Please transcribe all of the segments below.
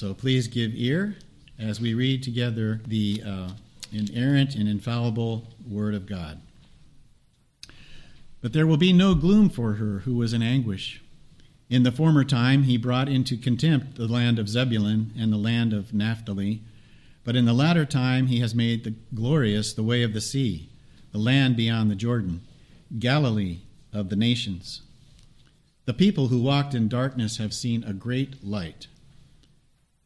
So please give ear as we read together the uh, inerrant and infallible Word of God. But there will be no gloom for her who was in anguish. In the former time he brought into contempt the land of Zebulun and the land of Naphtali. But in the latter time he has made the glorious the way of the sea, the land beyond the Jordan, Galilee of the nations. The people who walked in darkness have seen a great light.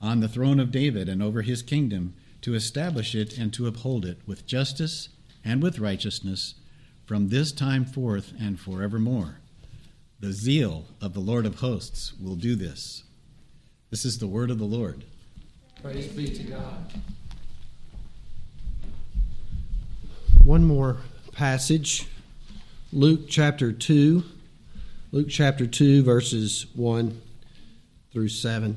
on the throne of David and over his kingdom, to establish it and to uphold it with justice and with righteousness from this time forth and forevermore. The zeal of the Lord of hosts will do this. This is the word of the Lord. Praise be to God. One more passage Luke chapter 2. Luke chapter 2, verses 1 through 7.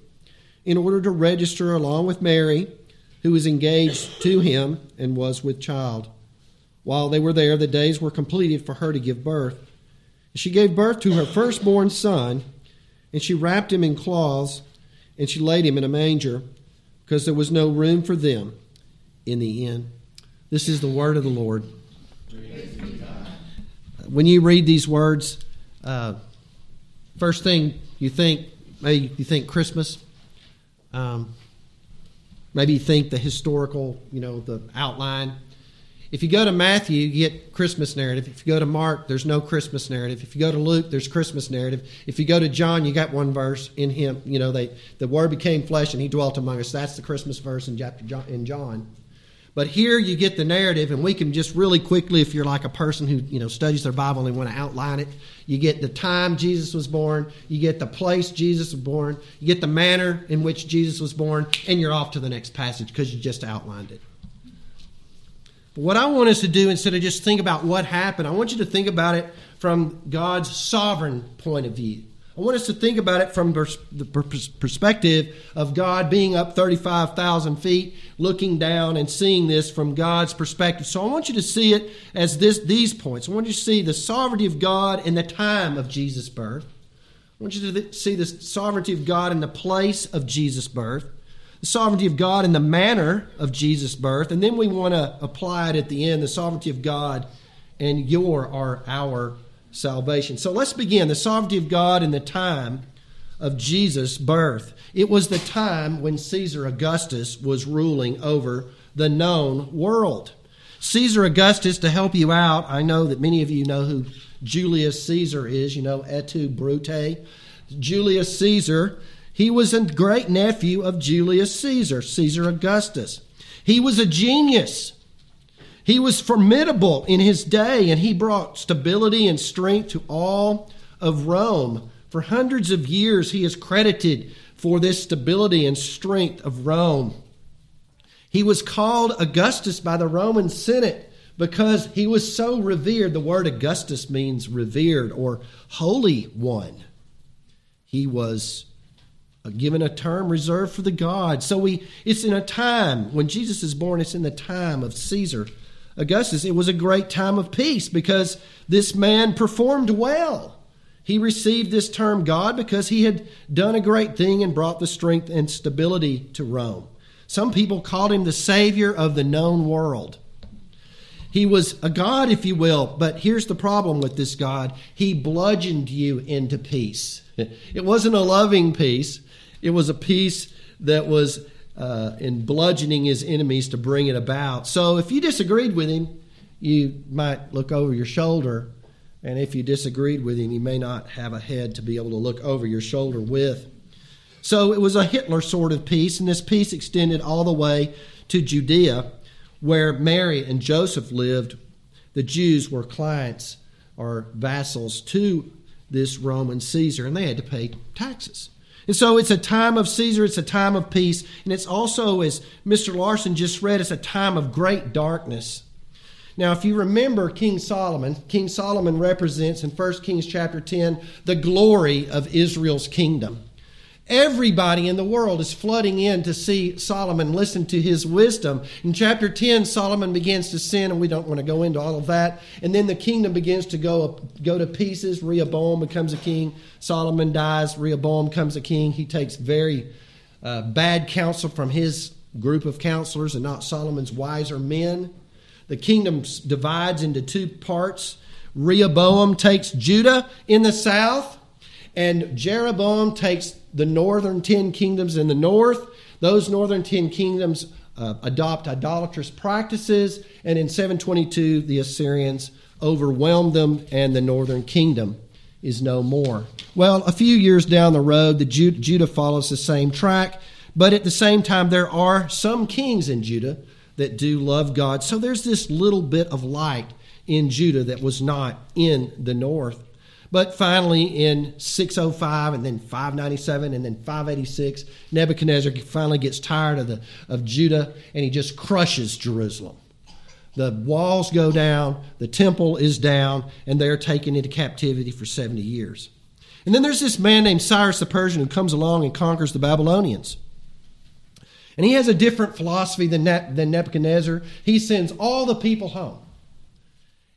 in order to register along with Mary, who was engaged to him and was with child. While they were there, the days were completed for her to give birth. She gave birth to her firstborn son, and she wrapped him in cloths, and she laid him in a manger, because there was no room for them in the inn. This is the word of the Lord. When you read these words, uh, first thing you think, maybe you think Christmas um, maybe think the historical, you know, the outline. If you go to Matthew, you get Christmas narrative. If you go to Mark, there's no Christmas narrative. If you go to Luke, there's Christmas narrative. If you go to John, you got one verse in him. You know, they, the Word became flesh and He dwelt among us. That's the Christmas verse in in John. But here you get the narrative, and we can just really quickly, if you're like a person who you know studies their Bible and want to outline it, you get the time Jesus was born, you get the place Jesus was born, you get the manner in which Jesus was born, and you're off to the next passage because you just outlined it. But what I want us to do, instead of just think about what happened, I want you to think about it from God's sovereign point of view. I want us to think about it from the perspective of God being up 35,000 feet, looking down and seeing this from God's perspective. So I want you to see it as this, these points. I want you to see the sovereignty of God in the time of Jesus' birth. I want you to see the sovereignty of God in the place of Jesus' birth, the sovereignty of God in the manner of Jesus' birth, and then we want to apply it at the end the sovereignty of God and your or our salvation. So let's begin the sovereignty of God in the time of Jesus' birth. It was the time when Caesar Augustus was ruling over the known world. Caesar Augustus, to help you out, I know that many of you know who Julius Caesar is, you know, et tu Brute. Julius Caesar, he was a great nephew of Julius Caesar, Caesar Augustus. He was a genius. He was formidable in his day, and he brought stability and strength to all of Rome. For hundreds of years, he is credited for this stability and strength of Rome. He was called Augustus by the Roman Senate because he was so revered. The word Augustus means revered or holy one. He was uh, given a term reserved for the gods. So we, it's in a time when Jesus is born, it's in the time of Caesar Augustus, it was a great time of peace because this man performed well. He received this term God because he had done a great thing and brought the strength and stability to Rome. Some people called him the savior of the known world. He was a God, if you will, but here's the problem with this God He bludgeoned you into peace. It wasn't a loving peace, it was a peace that was uh, in bludgeoning his enemies to bring it about. So if you disagreed with him, you might look over your shoulder. And if you disagreed with him, you may not have a head to be able to look over your shoulder with. So it was a Hitler sort of peace, and this peace extended all the way to Judea, where Mary and Joseph lived. The Jews were clients or vassals to this Roman Caesar, and they had to pay taxes. And so it's a time of Caesar, it's a time of peace, and it's also, as Mr. Larson just read, it's a time of great darkness. Now, if you remember King Solomon, King Solomon represents in 1 Kings chapter 10 the glory of Israel's kingdom. Everybody in the world is flooding in to see Solomon listen to his wisdom. In chapter 10, Solomon begins to sin, and we don't want to go into all of that. And then the kingdom begins to go, go to pieces. Rehoboam becomes a king. Solomon dies. Rehoboam becomes a king. He takes very uh, bad counsel from his group of counselors and not Solomon's wiser men. The kingdom divides into two parts. Rehoboam takes Judah in the south, and Jeroboam takes the northern ten kingdoms in the north. Those northern ten kingdoms uh, adopt idolatrous practices, and in 722, the Assyrians overwhelmed them, and the northern kingdom is no more. Well, a few years down the road, the Judah follows the same track, but at the same time, there are some kings in Judah that do love God. So there's this little bit of light in Judah that was not in the north. But finally, in 605 and then 597 and then 586, Nebuchadnezzar finally gets tired of, the, of Judah and he just crushes Jerusalem. The walls go down, the temple is down, and they're taken into captivity for 70 years. And then there's this man named Cyrus the Persian who comes along and conquers the Babylonians. And he has a different philosophy than, than Nebuchadnezzar. He sends all the people home.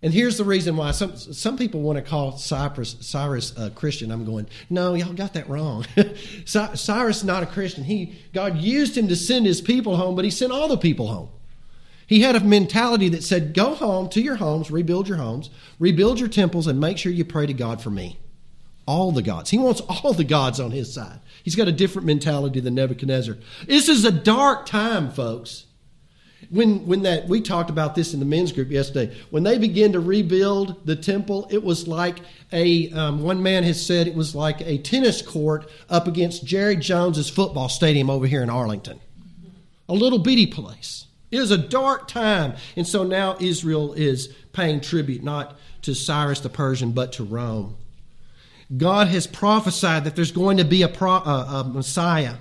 And here's the reason why some some people want to call Cyrus Cyrus a Christian. I'm going, no, y'all got that wrong. Cyrus not a Christian. He God used him to send his people home, but he sent all the people home. He had a mentality that said, go home to your homes, rebuild your homes, rebuild your temples, and make sure you pray to God for me. All the gods. He wants all the gods on his side. He's got a different mentality than Nebuchadnezzar. This is a dark time, folks when when that we talked about this in the men's group yesterday. When they began to rebuild the temple it was like a um, one man has said it was like a tennis court up against jerry jones's football stadium over here in arlington. A little bitty place. It was a dark time. And so now israel is paying tribute not to cyrus the persian but to rome. God has prophesied that there's going to be a, pro, a, a messiah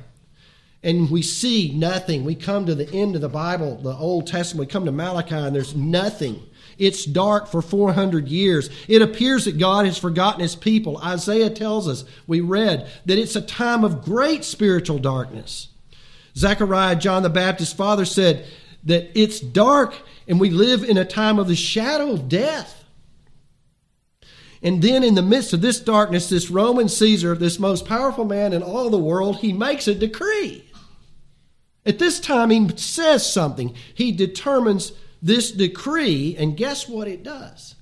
and we see nothing. We come to the end of the Bible, the Old Testament, we come to Malachi, and there's nothing. It's dark for 400 years. It appears that God has forgotten his people. Isaiah tells us, we read, that it's a time of great spiritual darkness. Zechariah, John the Baptist's father, said that it's dark and we live in a time of the shadow of death. And then, in the midst of this darkness, this Roman Caesar, this most powerful man in all the world, he makes a decree. At this time, he says something. He determines this decree, and guess what it does?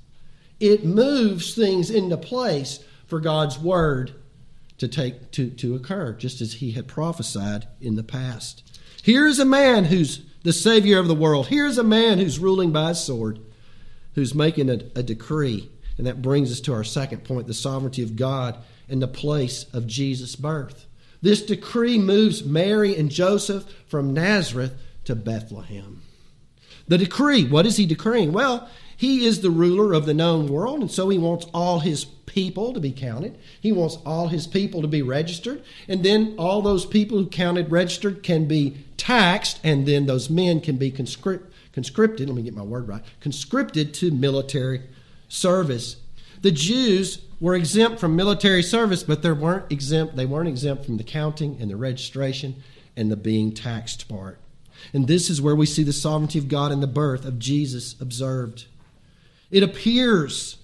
It moves things into place for God's word to take to, to occur, just as he had prophesied in the past. Here's a man who's the savior of the world. Here's a man who's ruling by a sword, who's making a, a decree. And that brings us to our second point the sovereignty of God and the place of Jesus' birth. This decree moves Mary and Joseph from Nazareth to Bethlehem. The decree, what is he decreeing? Well, he is the ruler of the known world, and so he wants all his people to be counted. He wants all his people to be registered, and then all those people who counted registered can be taxed, and then those men can be conscript, conscripted. Let me get my word right conscripted to military service. The Jews were exempt from military service, but they weren't exempt. They weren't exempt from the counting and the registration and the being taxed part. And this is where we see the sovereignty of God and the birth of Jesus observed. It appears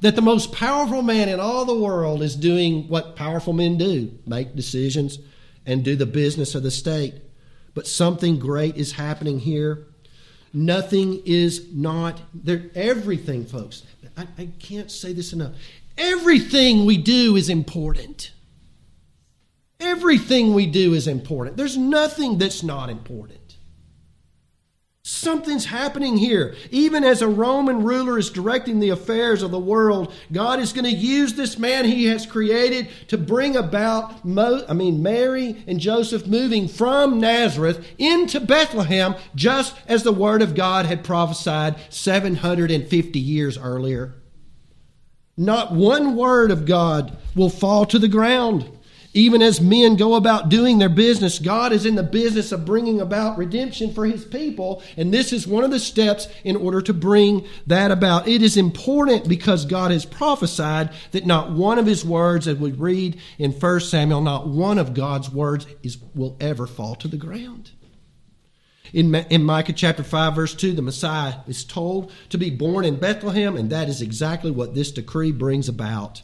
that the most powerful man in all the world is doing what powerful men do make decisions and do the business of the state. But something great is happening here. Nothing is not there. Everything, folks, I, I can't say this enough. Everything we do is important. Everything we do is important. There's nothing that's not important. Something's happening here. Even as a Roman ruler is directing the affairs of the world, God is going to use this man he has created to bring about, Mo- I mean, Mary and Joseph moving from Nazareth into Bethlehem, just as the Word of God had prophesied 750 years earlier. Not one word of God will fall to the ground. Even as men go about doing their business, God is in the business of bringing about redemption for his people. And this is one of the steps in order to bring that about. It is important because God has prophesied that not one of his words, as we read in 1 Samuel, not one of God's words is, will ever fall to the ground. In, in Micah chapter 5, verse 2, the Messiah is told to be born in Bethlehem, and that is exactly what this decree brings about.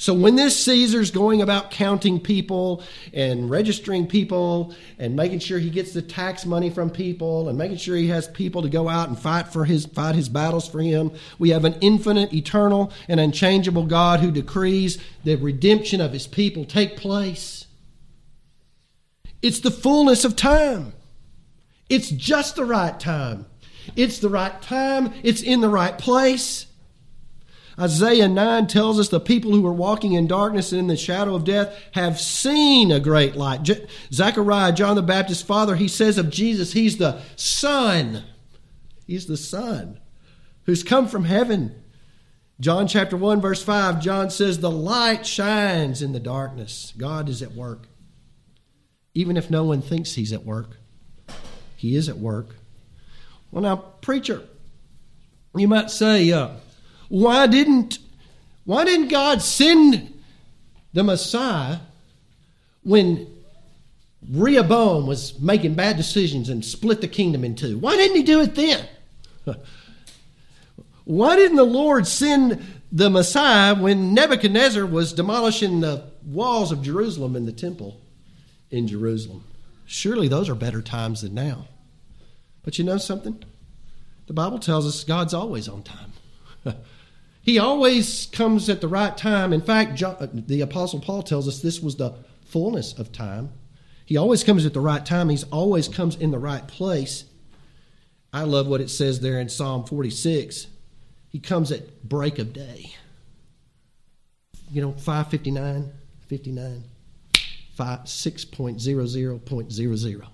So when this Caesar's going about counting people and registering people and making sure he gets the tax money from people and making sure he has people to go out and fight for his fight his battles for him, we have an infinite, eternal, and unchangeable God who decrees the redemption of his people take place. It's the fullness of time. It's just the right time. It's the right time. It's in the right place. Isaiah 9 tells us the people who are walking in darkness and in the shadow of death have seen a great light. Je- Zechariah, John the Baptist's father, he says of Jesus, he's the Son. He's the Son who's come from heaven. John chapter 1, verse 5, John says, The light shines in the darkness. God is at work. Even if no one thinks he's at work, he is at work. Well, now, preacher, you might say, uh, why didn't why didn't God send the Messiah when Rehoboam was making bad decisions and split the kingdom in two? Why didn't he do it then? Why didn't the Lord send the Messiah when Nebuchadnezzar was demolishing the walls of Jerusalem and the temple in Jerusalem? Surely those are better times than now. But you know something? The Bible tells us God's always on time. He always comes at the right time. In fact, John, uh, the Apostle Paul tells us this was the fullness of time. He always comes at the right time. He always comes in the right place. I love what it says there in Psalm 46. He comes at break of day. You know, 559, 59, 5, 6.00.00.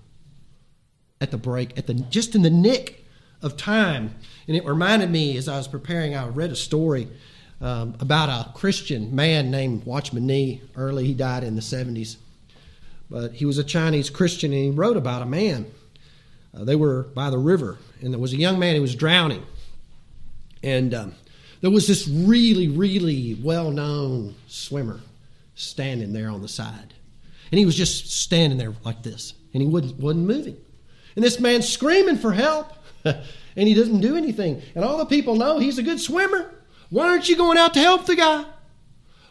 At the break, at the just in the nick of time. And it reminded me as I was preparing, I read a story um, about a Christian man named Watchman Nee. Early, he died in the 70s. But he was a Chinese Christian and he wrote about a man. Uh, they were by the river, and there was a young man who was drowning. And um, there was this really, really well known swimmer standing there on the side. And he was just standing there like this, and he wasn't, wasn't moving. And this man's screaming for help. and he doesn't do anything. And all the people know he's a good swimmer. Why aren't you going out to help the guy?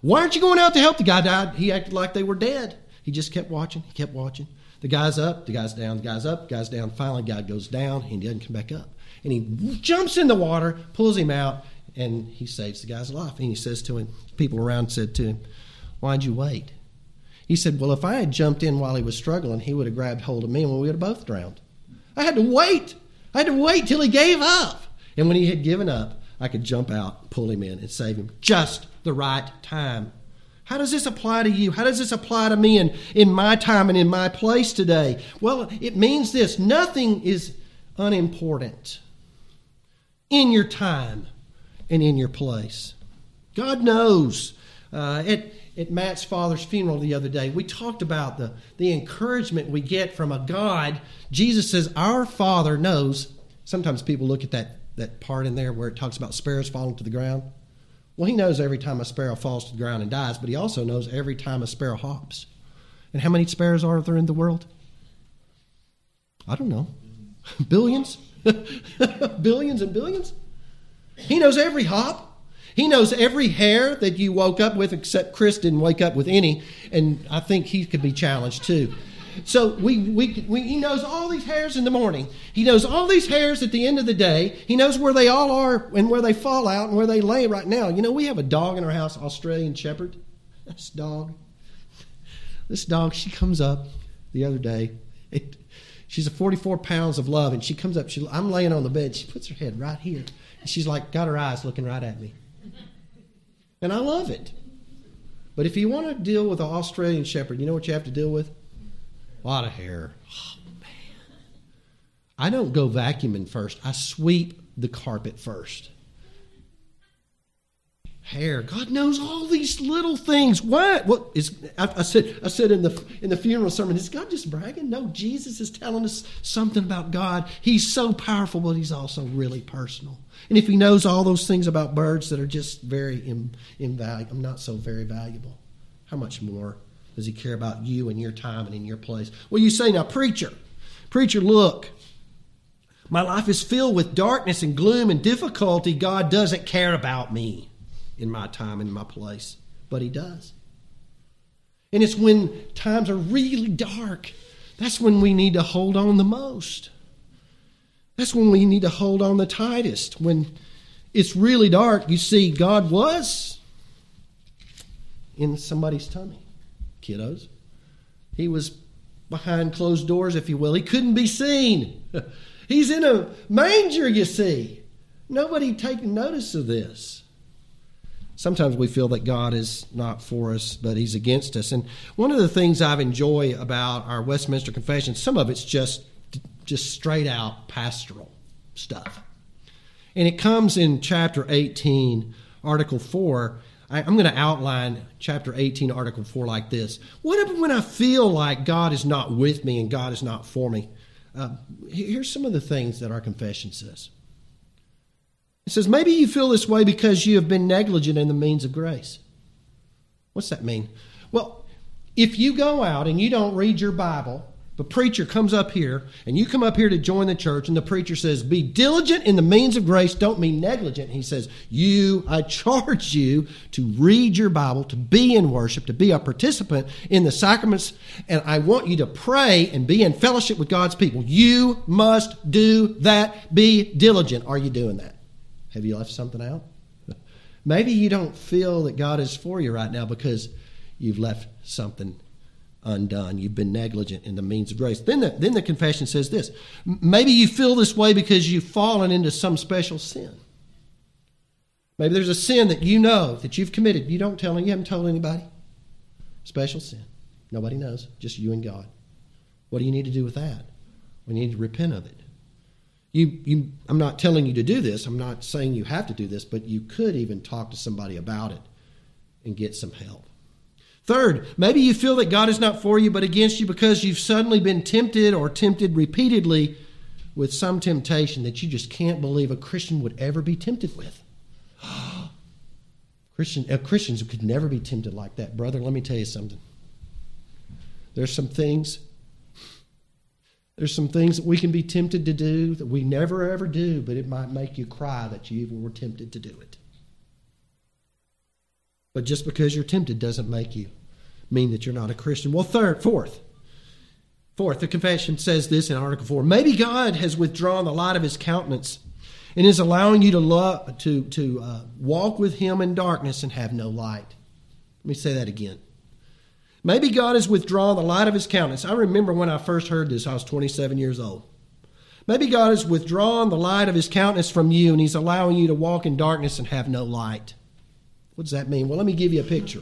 Why aren't you going out to help the guy? Died. He acted like they were dead. He just kept watching. He kept watching. The guy's up, the guy's down, the guy's up, the guy's down. Finally, the guy goes down and he doesn't come back up. And he jumps in the water, pulls him out, and he saves the guy's life. And he says to him, people around said to him, Why'd you wait? He said, Well, if I had jumped in while he was struggling, he would have grabbed hold of me and we would have both drowned. I had to wait. I had to wait till he gave up. And when he had given up, I could jump out, pull him in, and save him just the right time. How does this apply to you? How does this apply to me in, in my time and in my place today? Well, it means this nothing is unimportant in your time and in your place. God knows. Uh, at Matt's father's funeral the other day, we talked about the, the encouragement we get from a God. Jesus says, Our Father knows. Sometimes people look at that, that part in there where it talks about sparrows falling to the ground. Well, he knows every time a sparrow falls to the ground and dies, but he also knows every time a sparrow hops. And how many sparrows are there in the world? I don't know. Billions? billions and billions? He knows every hop. He knows every hair that you woke up with, except Chris didn't wake up with any, and I think he could be challenged too. So we, we, we, he knows all these hairs in the morning. He knows all these hairs at the end of the day. He knows where they all are and where they fall out and where they lay right now. You know, we have a dog in our house, Australian Shepherd. This dog, this dog, she comes up the other day. It, she's a 44 pounds of love, and she comes up. She, I'm laying on the bed. She puts her head right here, and she's like got her eyes looking right at me. And I love it. But if you want to deal with an Australian Shepherd, you know what you have to deal with? A lot of hair. Oh, man. I don't go vacuuming first. I sweep the carpet first. Hair. God knows all these little things. What? What is? I, I, said. I said in the in the funeral sermon. Is God just bragging? No. Jesus is telling us something about God. He's so powerful, but he's also really personal. And if he knows all those things about birds that are just very invaluable, not so very valuable, how much more does he care about you and your time and in your place? Well, you say, now, preacher, preacher, look, my life is filled with darkness and gloom and difficulty. God doesn't care about me in my time and my place, but he does. And it's when times are really dark, that's when we need to hold on the most. That's when we need to hold on the tightest. When it's really dark, you see, God was in somebody's tummy kiddos. He was behind closed doors, if you will. He couldn't be seen. He's in a manger, you see. Nobody taking notice of this. Sometimes we feel that God is not for us, but He's against us. And one of the things I've enjoyed about our Westminster Confession, some of it's just just straight out pastoral stuff. And it comes in chapter 18, article 4, I, am going to outline chapter 18, article 4 like this. What when I feel like God is not with me and God is not for me? Uh, here's some of the things that our confession says. It says, maybe you feel this way because you have been negligent in the means of grace. What's that mean? Well, if you go out and you don't read your Bible the preacher comes up here and you come up here to join the church and the preacher says be diligent in the means of grace. Don't mean negligent. He says you i charge you to read your bible to be in worship to be a participant in the sacraments and i want you to pray and be in fellowship with god's people. You must do that. Be diligent. Are you doing that have you left something out maybe you don't feel that god is for you right now because you've left something undone. You've been negligent in the means of grace. Then the, then the confession says this maybe you feel this way because you've fallen into some special sin. Maybe there's a sin that you know that you've committed. You don't tell you haven't told anybody. Special sin. Nobody knows, just you and God. What do you need to do with that? We need to repent of it. You, you, I'm not telling you to do this. I'm not saying you have to do this, but you could even talk to somebody about it and get some help. Third, maybe you feel that God is not for you but against you because you've suddenly been tempted or tempted repeatedly with some temptation that you just can't believe a Christian would ever be tempted with. Christian, uh, Christians could never be tempted like that. Brother, let me tell you something. There's some things there's some things that we can be tempted to do that we never ever do, but it might make you cry that you even were tempted to do it. But just because you're tempted doesn't make you mean that you're not a Christian. Well, third, fourth, fourth, the confession says this in Article 4. Maybe God has withdrawn the light of his countenance and is allowing you to, love, to, to uh, walk with him in darkness and have no light. Let me say that again. Maybe God has withdrawn the light of his countenance. I remember when I first heard this, I was 27 years old. Maybe God has withdrawn the light of his countenance from you and he's allowing you to walk in darkness and have no light. What does that mean? Well, let me give you a picture.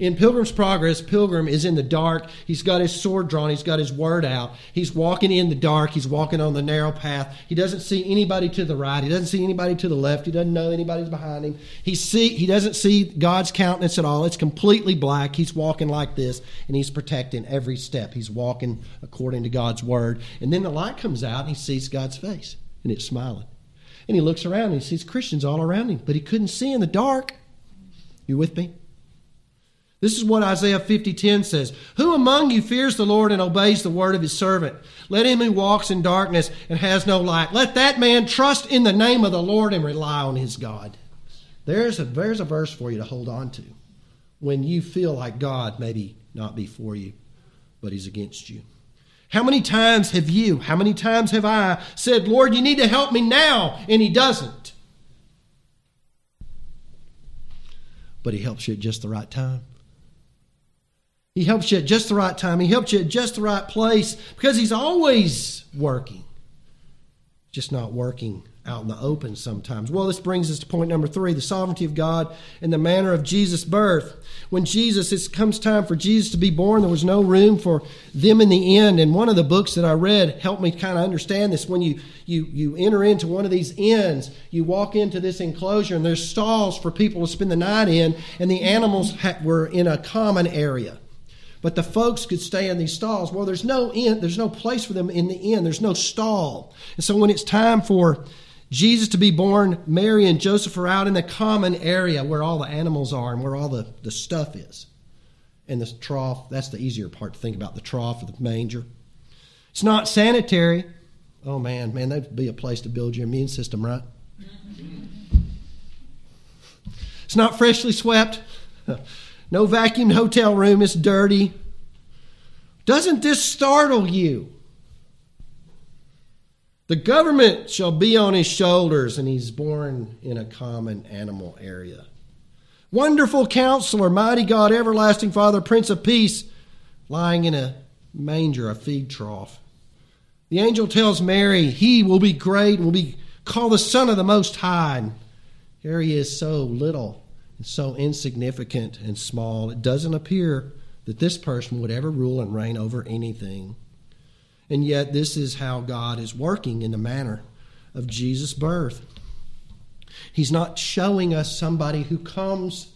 In Pilgrim's Progress, Pilgrim is in the dark. He's got his sword drawn. He's got his word out. He's walking in the dark. He's walking on the narrow path. He doesn't see anybody to the right. He doesn't see anybody to the left. He doesn't know anybody's behind him. He see he doesn't see God's countenance at all. It's completely black. He's walking like this, and he's protecting every step. He's walking according to God's word. And then the light comes out, and he sees God's face, and it's smiling. And he looks around, and he sees Christians all around him, but he couldn't see in the dark. You with me? This is what Isaiah 50:10 says. Who among you fears the Lord and obeys the word of his servant? Let him who walks in darkness and has no light. Let that man trust in the name of the Lord and rely on his God. There's a, there's a verse for you to hold on to when you feel like God maybe not be for you, but he's against you. How many times have you, how many times have I said, Lord, you need to help me now, and he doesn't? But he helps you at just the right time. He helps you at just the right time. He helps you at just the right place because He's always working, just not working out in the open sometimes. Well, this brings us to point number three the sovereignty of God and the manner of Jesus' birth. When Jesus, it comes time for Jesus to be born, there was no room for them in the inn. And one of the books that I read helped me kind of understand this. When you, you, you enter into one of these inns, you walk into this enclosure, and there's stalls for people to spend the night in, and the animals ha- were in a common area but the folks could stay in these stalls. Well, there's no inn, there's no place for them in the inn. There's no stall. And so when it's time for Jesus to be born, Mary and Joseph are out in the common area where all the animals are and where all the, the stuff is. And the trough, that's the easier part to think about the trough or the manger. It's not sanitary. Oh man, man, that'd be a place to build your immune system, right? It's not freshly swept. No vacuumed hotel room, it's dirty. Doesn't this startle you? The government shall be on his shoulders, and he's born in a common animal area. Wonderful counselor, mighty God, everlasting Father, Prince of Peace, lying in a manger, a feed trough. The angel tells Mary, He will be great and will be called the Son of the Most High. And here he is, so little and so insignificant and small, it doesn't appear that this person would ever rule and reign over anything. And yet, this is how God is working in the manner of Jesus' birth. He's not showing us somebody who comes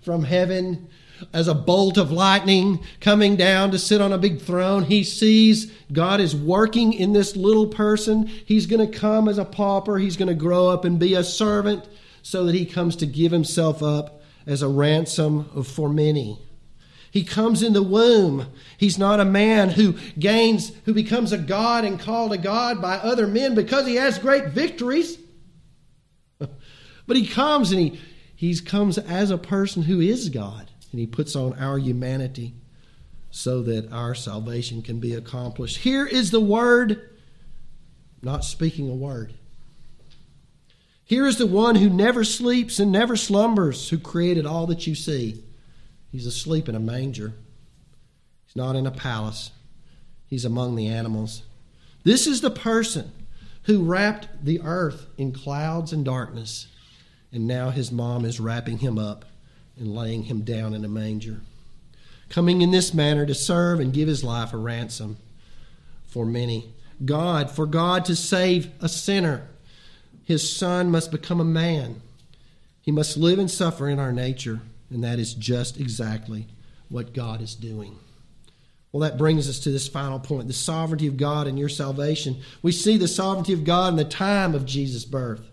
from heaven as a bolt of lightning coming down to sit on a big throne. He sees God is working in this little person. He's going to come as a pauper, he's going to grow up and be a servant so that he comes to give himself up as a ransom for many. He comes in the womb. He's not a man who gains, who becomes a God and called a God by other men because he has great victories. but he comes and he, he comes as a person who is God and he puts on our humanity so that our salvation can be accomplished. Here is the word, not speaking a word. Here is the one who never sleeps and never slumbers, who created all that you see. He's asleep in a manger. He's not in a palace. He's among the animals. This is the person who wrapped the earth in clouds and darkness, and now his mom is wrapping him up and laying him down in a manger. Coming in this manner to serve and give his life a ransom for many. God, for God to save a sinner his son must become a man. He must live and suffer in our nature, and that is just exactly what God is doing. Well, that brings us to this final point the sovereignty of God in your salvation. We see the sovereignty of God in the time of Jesus' birth,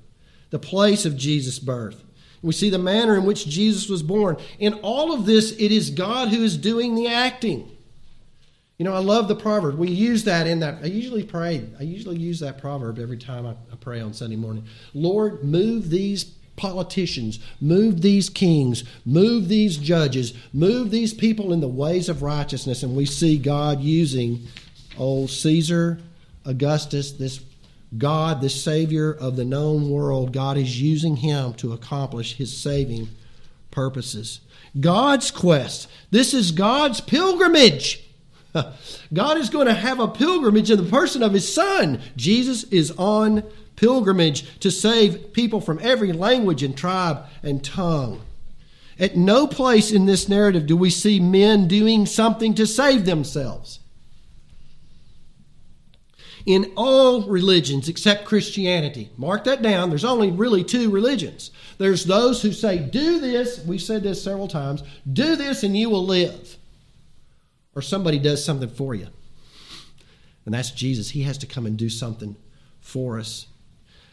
the place of Jesus' birth. We see the manner in which Jesus was born. In all of this, it is God who is doing the acting. You know, I love the proverb. We use that in that. I usually pray. I usually use that proverb every time I, pray on Sunday morning. Lord, move these politicians, move these kings, move these judges, move these people in the ways of righteousness. And we see God using old Caesar, Augustus, this God, the Savior of the known world. God is using him to accomplish his saving purposes. God's quest. This is God's pilgrimage. God is going to have a pilgrimage in the person of his son. Jesus is on pilgrimage to save people from every language and tribe and tongue. At no place in this narrative do we see men doing something to save themselves. In all religions except Christianity, mark that down, there's only really two religions. There's those who say, Do this, we've said this several times, do this and you will live or somebody does something for you. And that's Jesus. He has to come and do something for us.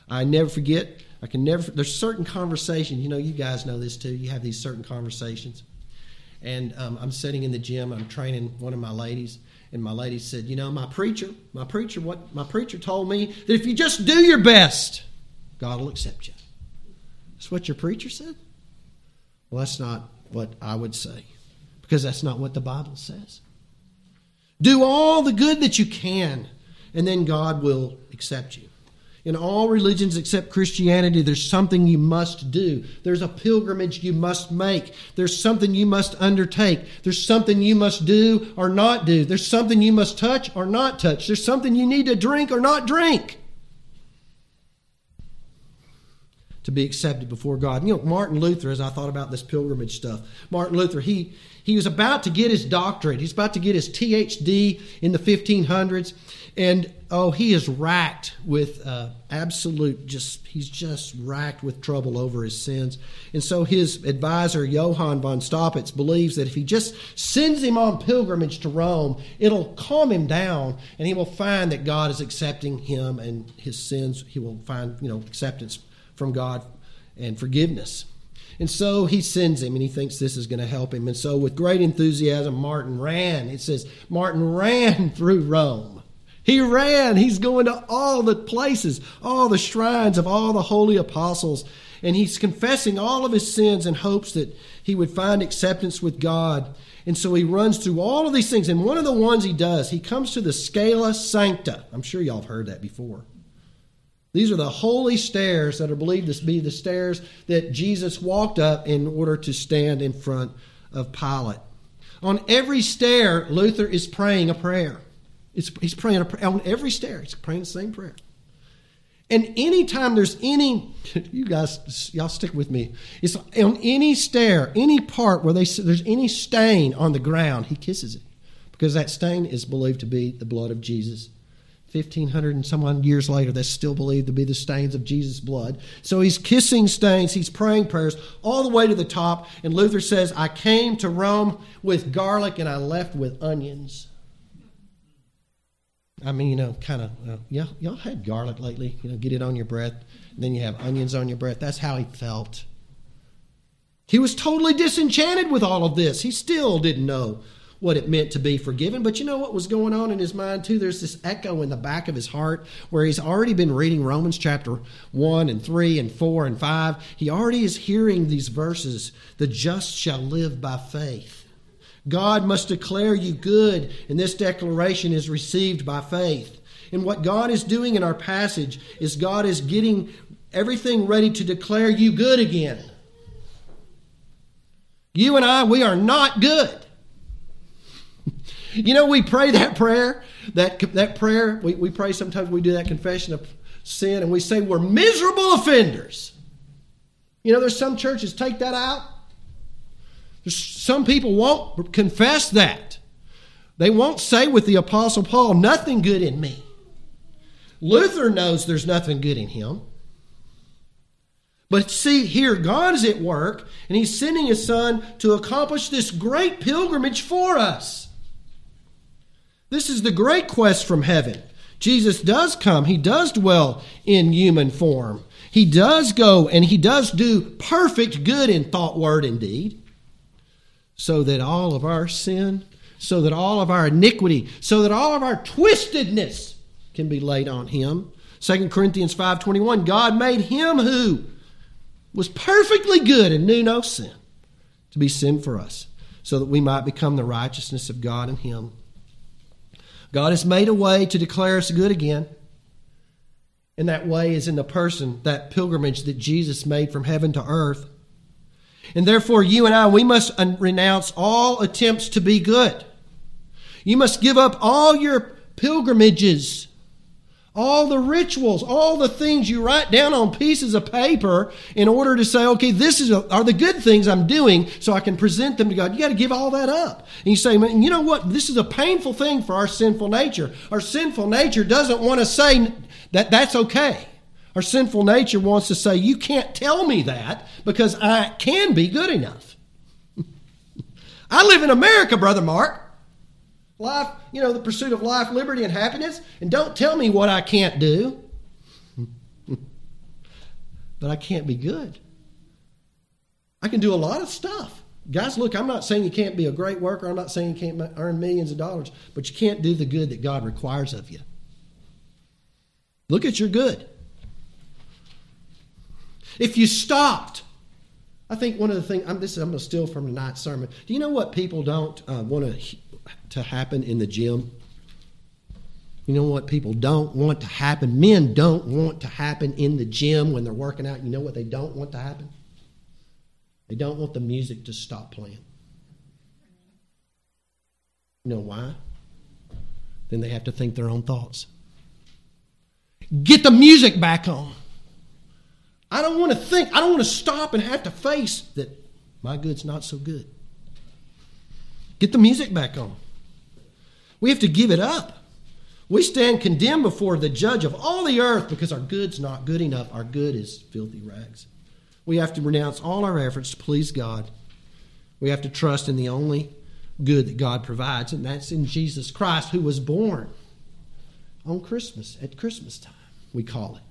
I never forget, I can never, there's certain conversations, you know, you guys know this too. You have these certain conversations. and um, I'm sitting in the gym. I'm training one of my ladies, and my lady said, "You know, my preacher, my preacher, what my preacher told me that if you just do your best, God will accept you." That's what your preacher said. Well, that's not what I would say, because that's not what the Bible says. Do all the good that you can, and then God will accept you. In all religions except Christianity, there's something you must do. There's a pilgrimage you must make. There's something you must undertake. There's something you must do or not do. There's something you must touch or not touch. There's something you need to drink or not drink to be accepted before God. You know, Martin Luther, as I thought about this pilgrimage stuff, Martin Luther, he, he was about to get his doctorate. He's about to get his THD in the 1500s. And oh, he is racked with uh, absolute, just, he's just racked with trouble over his sins. And so his advisor, Johann von Staupitz, believes that if he just sends him on pilgrimage to Rome, it'll calm him down and he will find that God is accepting him and his sins, he will find, you know, acceptance from God and forgiveness. And so he sends him and he thinks this is going to help him. And so, with great enthusiasm, Martin ran. It says, Martin ran through Rome. He ran. He's going to all the places, all the shrines of all the holy apostles. And he's confessing all of his sins in hopes that he would find acceptance with God. And so he runs through all of these things. And one of the ones he does, he comes to the Scala Sancta. I'm sure y'all have heard that before. These are the holy stairs that are believed to be the stairs that Jesus walked up in order to stand in front of Pilate. On every stair, Luther is praying a prayer. It's, he's praying a, on every stair. He's praying the same prayer. And anytime there's any, you guys, y'all stick with me. It's on any stair, any part where they, there's any stain on the ground, he kisses it because that stain is believed to be the blood of Jesus. 1500 and some years later, that's still believed to be the stains of Jesus' blood. So he's kissing stains, he's praying prayers all the way to the top. And Luther says, I came to Rome with garlic and I left with onions. I mean, you know, kind of, uh, y'all had garlic lately. You know, get it on your breath, then you have onions on your breath. That's how he felt. He was totally disenchanted with all of this. He still didn't know what it meant to be forgiven. But you know what was going on in his mind too? There's this echo in the back of his heart where he's already been reading Romans chapter 1 and 3 and 4 and 5. He already is hearing these verses the just shall live by faith. God must declare you good, and this declaration is received by faith. And what God is doing in our passage is God is getting everything ready to declare you good again. You and I, we are not good. You know, we pray that prayer, that, that prayer, we, we pray sometimes we do that confession of sin and we say we're miserable offenders. You know, there's some churches take that out. Some people won't confess that. They won't say with the Apostle Paul, nothing good in me. Luther knows there's nothing good in him. But see, here, God is at work, and He's sending His Son to accomplish this great pilgrimage for us. This is the great quest from heaven. Jesus does come, he does dwell in human form. He does go and he does do perfect good in thought, word, and deed, so that all of our sin, so that all of our iniquity, so that all of our twistedness can be laid on him. 2 Corinthians 5:21 God made him who was perfectly good and knew no sin to be sin for us so that we might become the righteousness of God in him. God has made a way to declare us good again. And that way is in the person, that pilgrimage that Jesus made from heaven to earth. And therefore, you and I, we must renounce all attempts to be good. You must give up all your pilgrimages all the rituals, all the things you write down on pieces of paper in order to say, okay, this is a, are the good things I'm doing so I can present them to God. You got to give all that up. And you say, you know what? This is a painful thing for our sinful nature. Our sinful nature doesn't want to say that that's okay. Our sinful nature wants to say, you can't tell me that because I can be good enough. I live in America, Brother Mark life, you know, the pursuit of life, liberty, and happiness, and don't tell me what I can't do. but I can't be good. I can do a lot of stuff, Guys, look, I'm not saying you can't be a great worker. I'm not saying you can't earn millions of dollars, but you can't do the good that God requires of you. Look at your good. If you stopped, I think one of the things I'm, this, I'm going to steal from tonight's sermon. Do you know what people don't uh, want to, to happen in the gym? You know what people don't want to happen? Men don't want to happen in the gym when they're working out. You know what they don't want to happen? They don't want the music to stop playing. You know why? Then they have to think their own thoughts. Get the music back on. I don't want to think, I don't want to stop and have to face that my good's not so good. Get the music back on. We have to give it up. We stand condemned before the judge of all the earth because our good's not good enough. Our good is filthy rags. We have to renounce all our efforts to please God. We have to trust in the only good that God provides, and that's in Jesus Christ, who was born on Christmas, at Christmas time, we call it.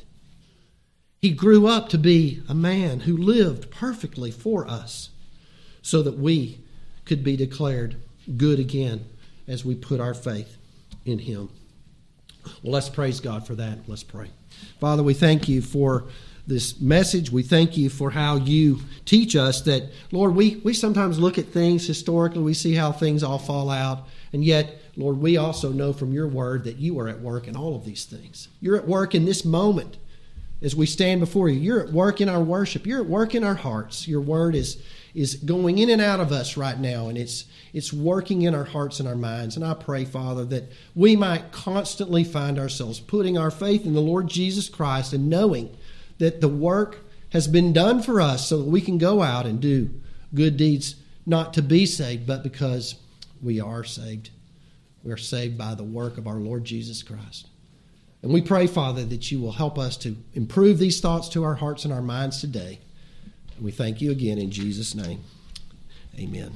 He grew up to be a man who lived perfectly for us so that we could be declared good again as we put our faith in Him. Well, let's praise God for that. Let's pray. Father, we thank you for this message. We thank you for how you teach us that, Lord, we, we sometimes look at things historically, we see how things all fall out, and yet, Lord, we also know from your word that you are at work in all of these things. You're at work in this moment as we stand before you. You're at work in our worship. You're at work in our hearts. Your word is is going in and out of us right now, and it's it's working in our hearts and our minds. And I pray, Father, that we might constantly find ourselves putting our faith in the Lord Jesus Christ and knowing that the work has been done for us so that we can go out and do good deeds, not to be saved, but because we are saved. We are saved by the work of our Lord Jesus Christ. And we pray, Father, that you will help us to improve these thoughts to our hearts and our minds today. And we thank you again in Jesus' name. Amen.